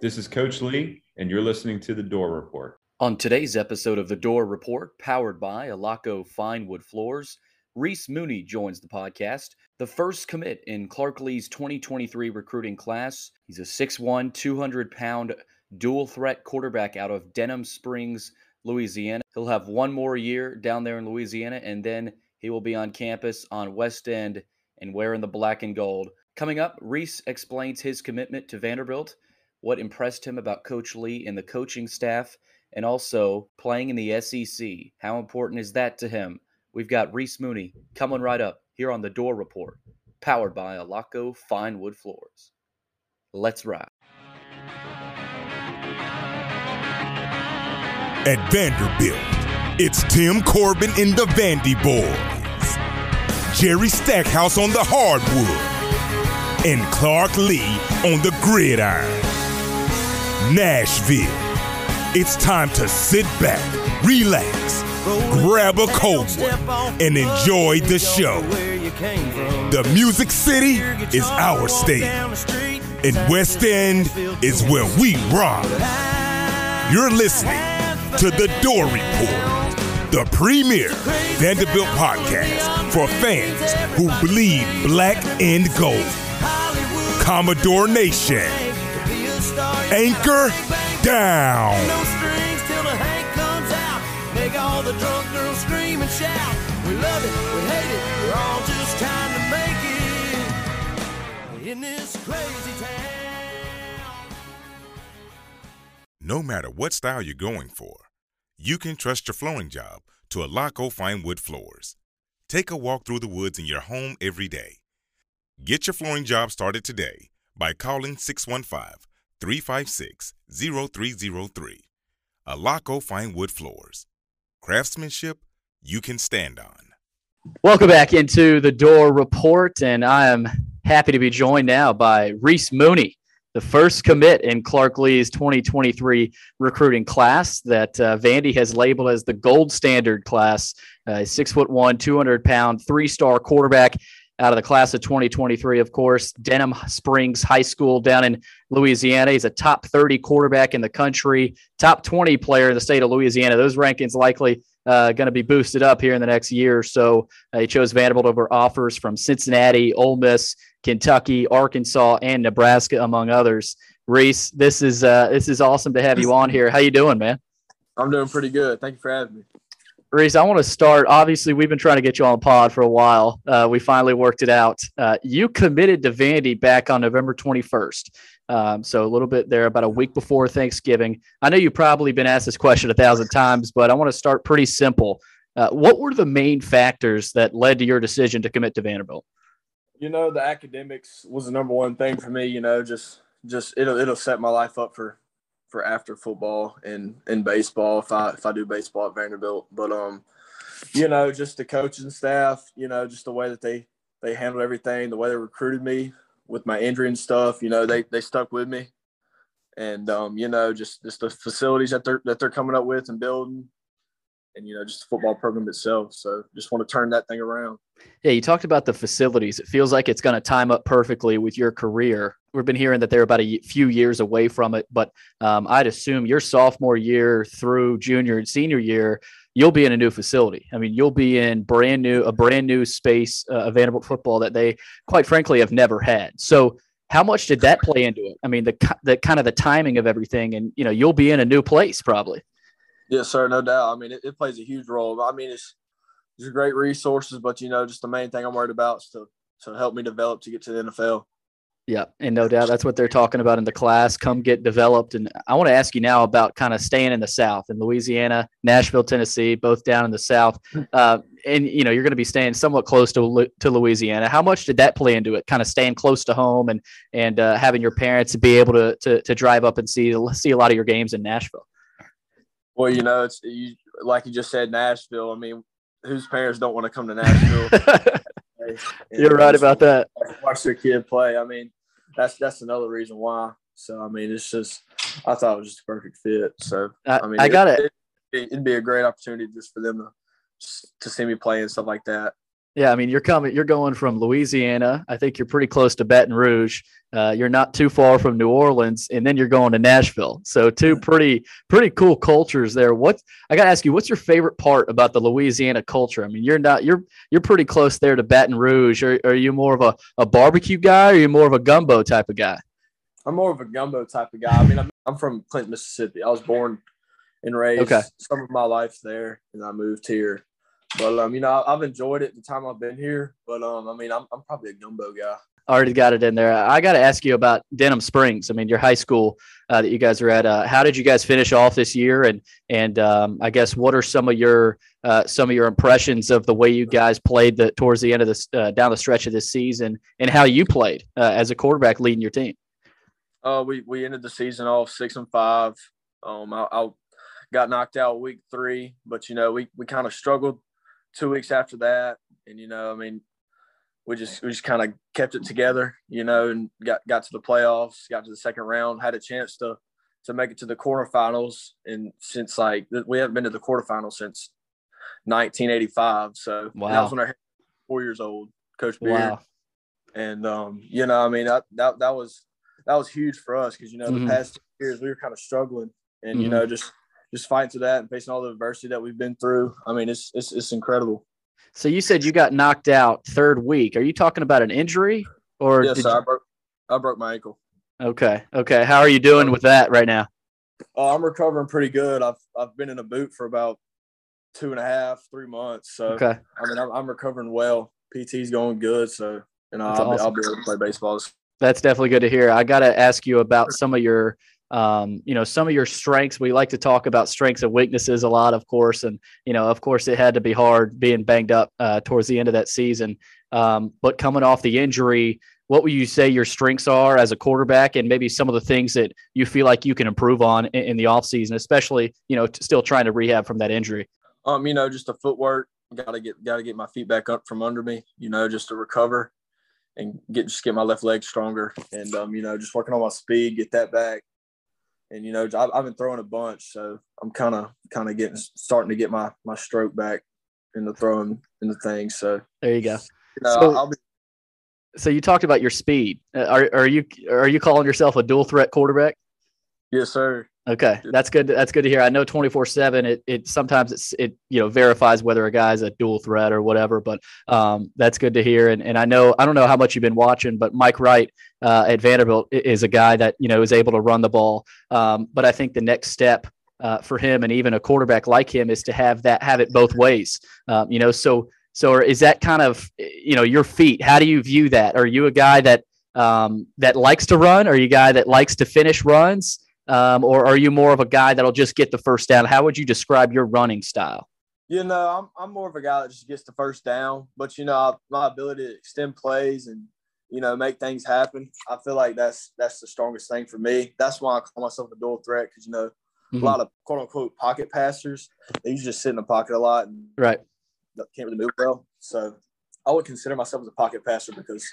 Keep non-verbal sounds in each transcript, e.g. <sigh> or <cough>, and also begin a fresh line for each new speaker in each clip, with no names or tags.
This is Coach Lea, and you're listening to The Dore Report.
On today's episode of The Dore Report, powered by Alaco Fine Wood Floors, Reese Mooney joins the podcast, the first commit in Clark Lea's 2023 recruiting class. He's a 6'1, 200 pound dual threat quarterback out of Denham Springs, Louisiana. He'll have one more year down there in Louisiana, and then he will be on campus on West End and wearing the black and gold. Coming up, Reese explains his commitment to Vanderbilt what impressed him about Coach Lea and the coaching staff, and also playing in the SEC. How important is that to him? We've got Reese Mooney coming right up here on the Dore Report, powered by Alaco Fine Wood Floors. Let's ride.
At Vanderbilt, it's Tim Corbin in the Vandy Boys, Jerry Stackhouse on the hardwood, and Clark Lea on the gridiron. Nashville. It's time to sit back, relax, grab a cold one, and enjoy the show. The Music City is our stage, and West End is where we rock. You're listening to The Dore Report, the premier Vanderbilt podcast for fans who bleed black and gold. Commodore Nation. Anchor down.
No strings till the Hank comes out. Make all the drunk girls scream and shout. We love it, we hate it, we're all just trying to make it in this crazy town.
No matter what style you're going for, you can trust your flooring job to Alaco Fine Wood Floors. Take a walk through the woods in your home every day. Get your flooring job started today by calling 615 356 0303. Alaco Fine Wood Floors. Craftsmanship you can stand on.
Welcome back into the Dore Report, and I am happy to be joined now by Reese Mooney, the first commit in Clark Lea's 2023 recruiting class that uh, Vandy has labeled as the gold standard class. Uh, six foot one, 200 pound, three star quarterback out of the class of 2023, of course. Denham Springs High School down in Louisiana. He's a top 30 quarterback in the country, top 20 player in the state of Louisiana. Those rankings likely uh, going to be boosted up here in the next year or so. Uh, he chose Vanderbilt over offers from Cincinnati, Ole Miss, Kentucky, Arkansas, and Nebraska, among others. Reese, this is uh, this is awesome to have you on here. How you doing, man?
I'm doing pretty good. Thank you for having me.
Reese, I want to start. Obviously, we've been trying to get you on the pod for a while. Uh, we finally worked it out. Uh, you committed to Vandy back on November 21st. Um, so a little bit there, about a week before Thanksgiving. I know you've probably been asked this question a thousand times, but I want to start pretty simple. Uh, what were the main factors that led to your decision to commit to Vanderbilt?
You know, the academics was the number one thing for me. You know, just just it'll it'll set my life up for for after football and and baseball if I if I do baseball at Vanderbilt. But um, you know, just the coaching staff, you know, just the way that they they handled everything, the way they recruited me with my injury and stuff, you know, they they stuck with me. And um, you know, just just the facilities that they're that they're coming up with and building and you know, just the football program itself. So just want to turn that thing around.
Yeah, you talked about the facilities. It feels like it's going to time up perfectly with your career. We've been hearing that they're about a few years away from it, but um, I'd assume your sophomore year through junior and senior year, you'll be in a new facility. I mean, you'll be in brand new, a brand new space uh, of Vanderbilt football that they, quite frankly, have never had. So, how much did that play into it? I mean, the the kind of the timing of everything, and you know, you'll be in a new place probably.
Yes, sir, no doubt. I mean, it, it plays a huge role. I mean, it's there's great resources, but you know, just the main thing I'm worried about is to to help me develop to get to the NFL.
Yeah, and no doubt that's what they're talking about in the class. Come get developed. And I want to ask you now about kind of staying in the South in Louisiana, Nashville, Tennessee, both down in the South. Uh, and you know you're going to be staying somewhat close to to Louisiana. How much did that play into it? Kind of staying close to home and and uh, having your parents be able to, to to drive up and see see a lot of your games in Nashville.
Well, you know, it's you, like you just said, Nashville. I mean, whose parents don't want to come to Nashville? <laughs>
You're right about that.
Watch their kid play. I mean, that's that's another reason why. So I mean, it's just I thought it was just a perfect fit. So
I,
I mean,
I got it.
it. It'd be a great opportunity just for them to to see me play and stuff like that.
Yeah, I mean, you're coming, you're going from Louisiana. I think you're pretty close to Baton Rouge. Uh, you're not too far from New Orleans, and then you're going to Nashville. So two pretty pretty cool cultures there. What I got to ask you, what's your favorite part about the Louisiana culture? I mean, you're not you're you're pretty close there to Baton Rouge. Are, are you more of a, a barbecue guy, or are you more of a gumbo type of guy?
I'm more of a gumbo type of guy. I mean, I'm, I'm from Clinton, Mississippi. I was born and raised
Okay.
some of my life there, and I moved here. But um, you know, I've enjoyed it the time I've been here. But um, I mean, I'm I'm probably a gumbo guy.
Already got it in there. I got to ask you about Denham Springs. I mean, your high school uh, that you guys are at. Uh, how did you guys finish off this year? And and um, I guess what are some of your uh, some of your impressions of the way you guys played the towards the end of this uh, down the stretch of this season, and how you played uh, as a quarterback leading your team?
Uh, we we ended the season off six and five. Um, I, I got knocked out week three, but you know, we we kind of struggled two weeks after that, and you know, I mean, we just we just kind of kept it together, you know, and got got to the playoffs, got to the second round, had a chance to to make it to the quarterfinals, and since like we haven't been to the quarterfinals since 1985, so and that was when I was four years old, Coach Beard
Wow.
and um, you know, I mean, that that, that was that was huge for us because you know the past two years we were kind of struggling, and you
Mhm.
know just just fighting through that and facing all the adversity that we've been through. I mean, it's it's it's incredible.
So you said you got knocked out third week. Are you talking about an injury or?
Yes,
did
so
you-
I broke I broke my ankle.
okay. Okay. How are you doing with that right now?
Uh, I'm recovering pretty good. I've I've been in a boot for about two and a half, three months. So
Okay.
I mean, I'm, I'm recovering well. PT's going good, so you know I'll, be,
awesome.
I'll be able to play baseball.
That's definitely good to hear. I got to ask you about some of your, um, you know, some of your strengths. We like to talk about strengths and weaknesses a lot, of course, and you know, of course, it had to be hard being banged up uh, towards the end of that season. Um, but coming off the injury, what would you say your strengths are as a quarterback, and maybe some of the things that you feel like you can improve on in, in the offseason, especially you know, t- still trying to rehab from that injury.
Um, you know, just the footwork. Got to get got to get my feet back up from under me. You know, just to recover and get just get my left leg stronger. And um, you know, just working on my speed, get that back. And you know, I've, I've been throwing a bunch, so I'm kind of kind of getting starting to get my my stroke back in the throwing in the things. So
There you go.
you know,
So-
be
So you talked about your speed. Uh, Are are you are you calling yourself a dual threat quarterback?
Yes, sir.
Okay, that's good. That's good to hear. I know twenty four seven. It it sometimes it's it you know verifies whether a guy's a dual threat or whatever. But um, that's good to hear. And and I know I don't know how much you've been watching, but Mike Wright uh, at Vanderbilt is a guy that you know is able to run the ball. Um, but I think the next step uh, for him and even a quarterback like him is to have that have it both ways. Um, you know, so so is that kind of you know your feet? How do you view that? Are you a guy that um, that likes to run? Are you a guy that likes to finish runs? Um, or are you more of a guy that'll just get the first down? How would you describe your running style?
You know, I'm I'm more of a guy that just gets the first down, but you know, my ability to extend plays and you know make things happen. I feel like that's that's the strongest thing for me. That's why I call myself a dual threat because you know
Mhm.
a lot of quote unquote pocket passers they usually just sit in the pocket a lot and
Right.
can't really move well. So I would consider myself as a pocket passer because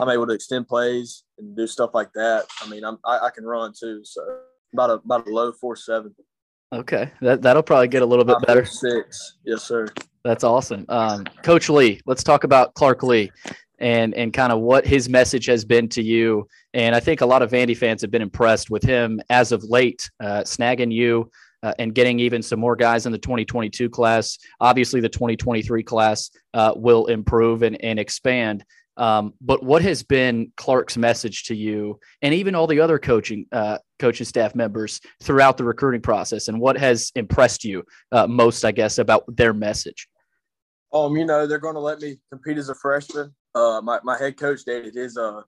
I'm able to extend plays and do stuff like that. I mean, I'm I, I can run too, so about a about a low four seven.
Okay, that that'll probably get a little bit better.
Six, yes, sir.
That's awesome. Um, Coach Lea, let's talk about Clark Lea and and kind of what his message has been to you. And I think a lot of Vandy fans have been impressed with him as of late, uh, snagging you uh, and getting even some more guys in the 2022 class. Obviously, the 2023 class uh, will improve and, and expand. Um, but what has been Clark's message to you, and even all the other coaching uh, coaching staff members throughout the recruiting process, and what has impressed you uh, most, I guess, about their message?
Um, you know, they're going to let me compete as a freshman. Uh, my, my head coach dated his uh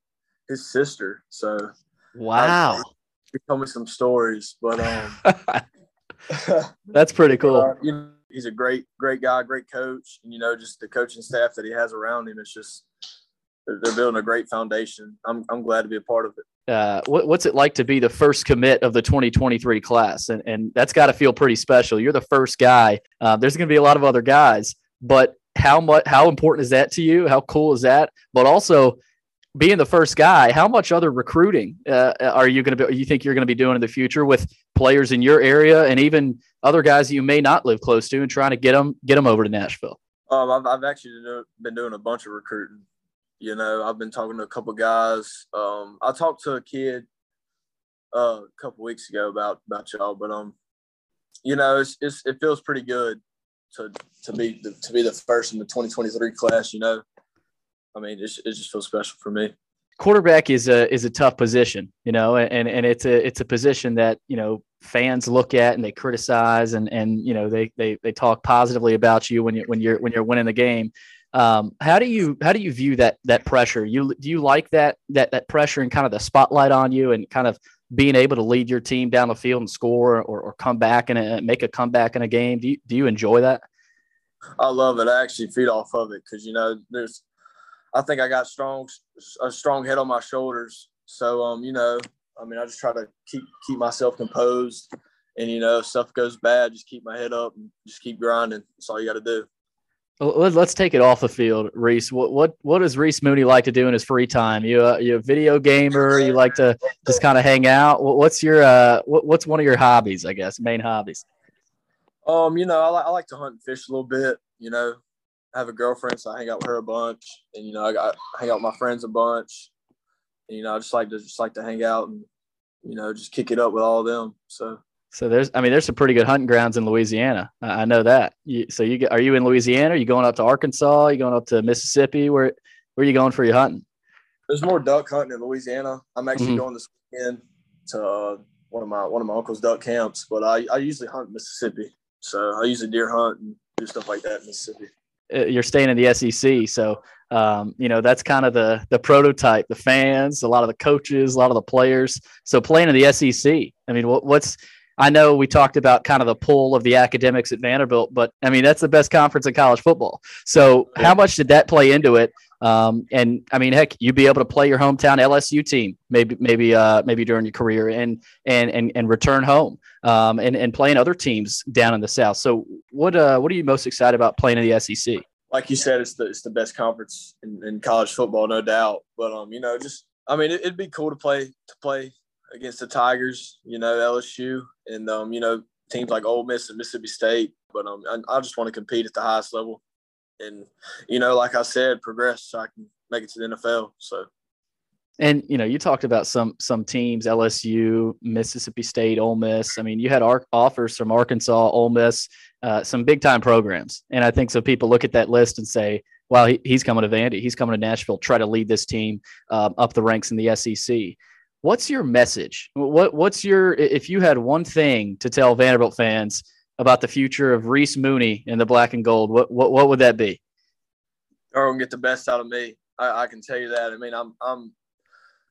his sister, so
Wow, <laughs>
told me some stories. But um, <laughs> <laughs>
that's pretty cool.
uh, you know, he's a great great guy, great coach. And, you know, just the coaching staff that he has around him. It's just they're, building a great foundation. I'm I'm glad to be a part of it.
Uh, what, what's it like to be the first commit of the 2023 class? And and that's got to feel pretty special. You're the first guy. Uh, there's going to be a lot of other guys, but how much? How important is that to you? How cool is that? But also. Being the first guy, how much other recruiting uh, are you going to be? You think you're going to be doing in the future with players in your area and even other guys that you may not live close to, and trying to get them get them over to Nashville?
Um, I've I've actually been doing a bunch of recruiting. You know, I've been talking to a couple guys. Um, I talked to a kid uh, a couple weeks ago about about y'all, but um, you know, it's, it's it feels pretty good to to be the, to be the first in the 2023 class. You know, I mean, it, it just feels special for me.
Quarterback is a is a tough position, you know, and and it's a it's a position that you know fans look at and they criticize and and you know they they they talk positively about you when you when you're when you're winning the game. Um, how do you how do you view that that pressure? You do you like that that that pressure and kind of the spotlight on you and kind of being able to lead your team down the field and score or, or come back and make a comeback in a game? Do you, do you enjoy that?
I love it. I actually feed off of it because you know there's, I think I got strong a strong head on my shoulders. So um, you know, I mean, I just try to keep keep myself composed, and you know, if stuff goes bad, just keep my head up and just keep grinding. That's all you got to do.
Let's take it off the field, Reese. What what what does Reese Mooney like to do in his free time? You uh, you a video gamer? You like to just kind of hang out? What's your uh what, what's one of your hobbies? I guess main hobbies.
Um, you know, I, like I like to hunt and fish a little bit. You know, I have a girlfriend, so I hang out with her a bunch, and you know, I got I hang out with my friends a bunch. And, you know, I just like to just like to hang out and you know just kick it up with all of them. So
so there's, I mean, there's some pretty good hunting grounds in Louisiana. I know that. You, so you get, are you in Louisiana? Are you going up to Arkansas? Are you going up to Mississippi? Where, where are you going for your hunting?
There's more duck hunting in Louisiana. I'm actually mm-hmm. going this weekend to uh, one of my one of my uncle's duck camps, but I, I usually hunt Mississippi. So I usually deer hunt and do stuff like that in Mississippi.
Uh, you're staying in the SEC, so um, you know that's kind of the the prototype. The fans, a lot of the coaches, a lot of the players. So playing in the SEC, I mean, what, what's I know we talked about kind of the pull of the academics at Vanderbilt, but I mean that's the best conference in college football. So yeah. how much did that play into it? Um, and I mean, heck, you'd be able to play your hometown LSU team, maybe, maybe, uh, maybe during your career, and and and and return home, um, and and playing other teams down in the South. So what uh, what are you most excited about playing in the SEC?
Like you said, it's the it's the best conference in, in college football, no doubt. But um, you know, just I mean, it, would be cool to play to play against the Tigers, you know, LSU, and um, you know, teams like Ole Miss and Mississippi State. But um, I, I just want to compete at the highest level, and you know, like I said, progress so I can make it to the NFL. So.
And you know, you talked about some some teams, LSU, Mississippi State, Ole Miss. I mean, you had our offers from Arkansas, Ole Miss, uh, some big time programs. And I think so. People look at that list and say, "Well, he, he's coming to Vandy. He's coming to Nashville. Try to lead this team um, up the ranks in the SEC." What's your message? What What's your if you had one thing to tell Vanderbilt fans about the future of Reese Mooney in the black and gold? What what what would that be?
They're gonna get the best out of me. I, I can tell you that. I mean, I'm I'm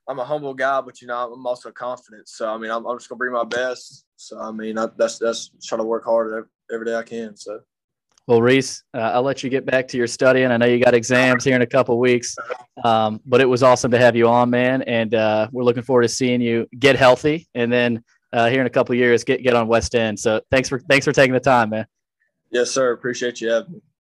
I'm a humble guy, but you know, I'm also confident. So I mean, I'm, I'm just gonna bring my best. So I mean, I, that's that's try to work hard every, every day I can. So.
Well, Reese, uh, I'll let you get back to your studying. I know you got exams here in a couple weeks, um, but it was awesome to have you on, man. And uh, we're looking forward to seeing you get healthy, and then uh, here in a couple years get get on West End. So thanks for thanks for taking the time, man.
Yes, sir. Appreciate you having me.